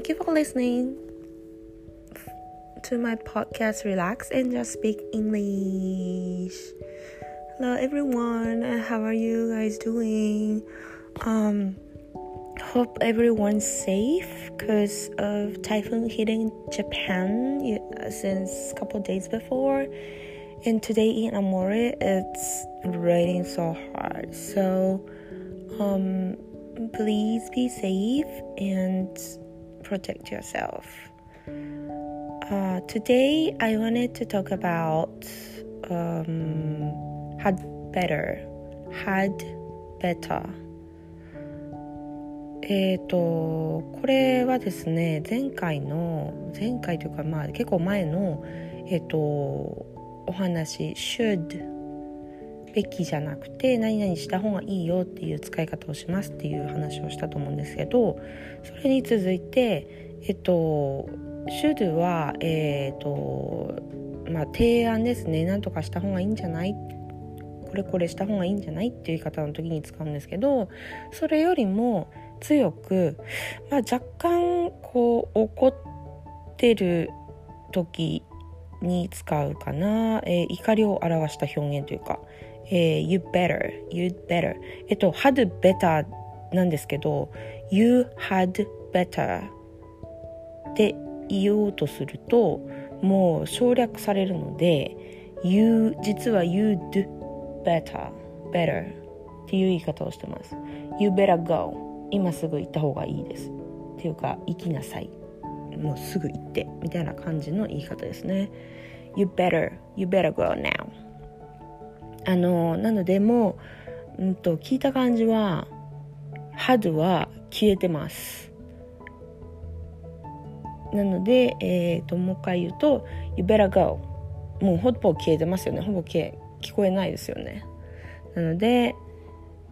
thank you for listening to my podcast Relax and Just Speak English. Hello everyone, how are you guys doing? Um hope everyone's safe because of typhoon hitting Japan since couple days before. And today in Amore, it's raining so hard. So, um, please be safe and protect yourself. Uh, today, I wanted to talk about um, had better, had better. えっ、ー、とこれはですね前回の前回というかまあ結構前のえっ、ー、とお話 should べきじゃなくて何々した方がいいよっていう使い方をしますっていう話をしたと思うんですけどそれに続いてえっと should はえっとまあ提案ですね。何とかした方がいいんじゃない？これこれした方がいいんじゃない？っていう言い方の時に使うんですけどそれよりも強く、まあ、若干こう怒ってる時に使うかな、えー、怒りを表した表現というか、えー、you better, you better えっと had better なんですけど you had better って言おうとするともう省略されるので you 実は you'd better better っていう言い方をしてます you better go 今すぐ行った方がいいですっていうか行きなさいもうすぐ行ってみたいな感じの言い方ですね You better, you better go now あのなのでもう、うんと、聞いた感じは had は消えてます。なので、えーと、ともう一回言うと You better go もうほぼ消えてますよね。ほぼ消え聞こえないですよね。なので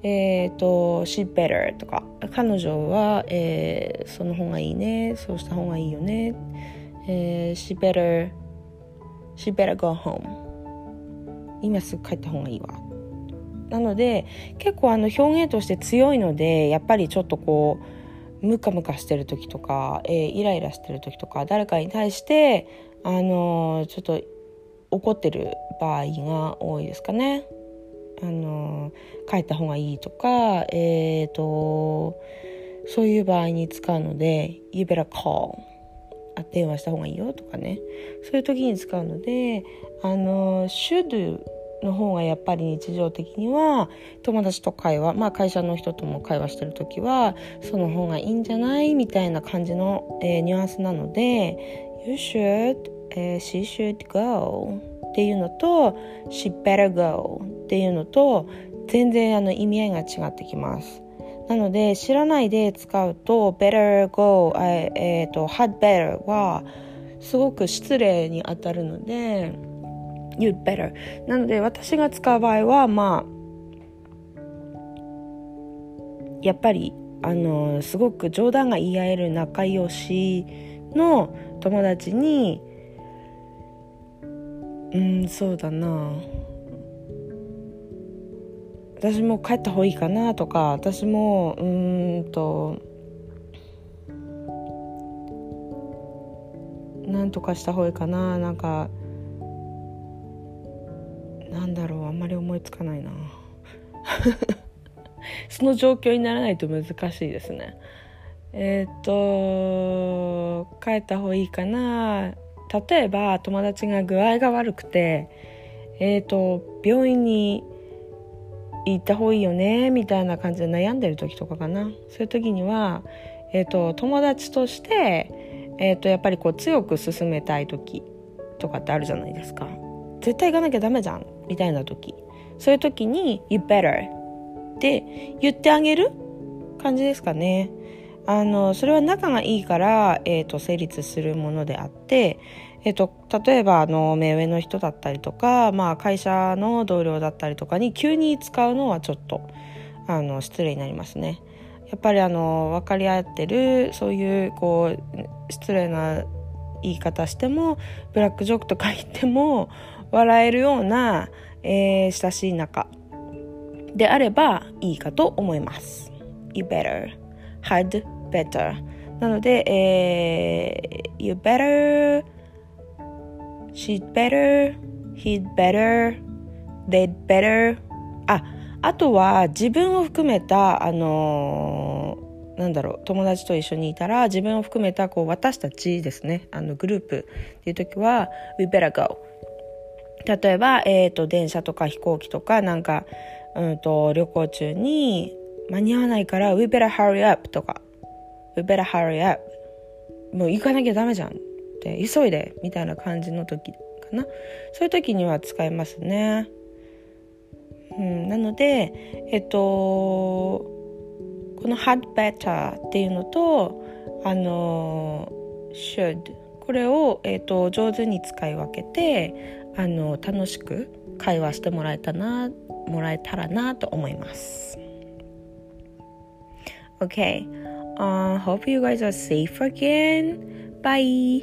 えっ、ー、と、she better とか、彼女は、えー、その方がいいね、そうした方がいいよね、えー、she better, she better go home 今すぐ帰った方がいいわ。なので、結構あの表現として強いので、やっぱりちょっとこう、ムカムカしてる時とか、えー、イライラしてる時とか、誰かに対して、あのー、ちょっと怒ってる場合が多いですかね。あの帰った方がいいとか、えっ、とそういう場合に使うので「You better call」電話した方がいいよとかねそういう時に使うのであの should の方がやっぱり日常的には友達と会話まあ会社の人とも会話してる時はその方がいいんじゃないみたいな感じの、えー、ニュアンスなので「You should、えー、she should go」っていうのと She better go っていうのと全然あの意味合いが違ってきます。なので知らないで使うと better go ええー、と had better はすごく失礼に当たるので you better なので私が使う場合はまあやっぱりあのすごく冗談が言い合える仲良しの友達にうんそうだな。私も帰った方がいいかなとか私もうんとなんとかした方がいいかななんかなんだろうあんまり思いつかないな。その状況にならないと難しいですね。えっ、と帰った方がいいかな。例えば友達が具合が悪くてえっ、ー、と病院に行った方がいいよねみたいな感じで悩んでる時とかかな。そういう時には、えーと、友達として、えーと、やっぱりこう強く進めたい時とかってあるじゃないですか。絶対行かなきゃダメじゃんみたいな時。そういう時に「You better」って言ってあげる感じですかね。あのそれは仲がいいから、えーと、成立するものであって、えーと、例えばあの目上の人だったりとか、まあ、会社の同僚だったりとかに急に使うのはちょっとあの失礼になりますね。やっぱりあの分かり合ってるそういうこう失礼な言い方してもブラックジョークとか言っても笑えるような、えー、親しい仲であればいいかと思います。You better had better. なので、えー、You better She'd better He'd better They'd better. ああとは自分を含めたあのー、なんだろう友達と一緒にいたら自分を含めたこう私たちですね。あのグループっていう時は We better go. 例えば、えーと、電車とか飛行機とかなんか、うんと、旅行中に間に合わないから We better hurry up とか。We better hurry up もう行かなきゃダメじゃんって。急いでみたいな感じの時かな。そういう時には使えますね。うん、なのでえっとこの had better っていうのとあの should これを、えっと、上手に使い分けてあの楽しく会話してもらえたなもらえたらなと思います。Okay. Uh, hope you guys are safe again. Bye.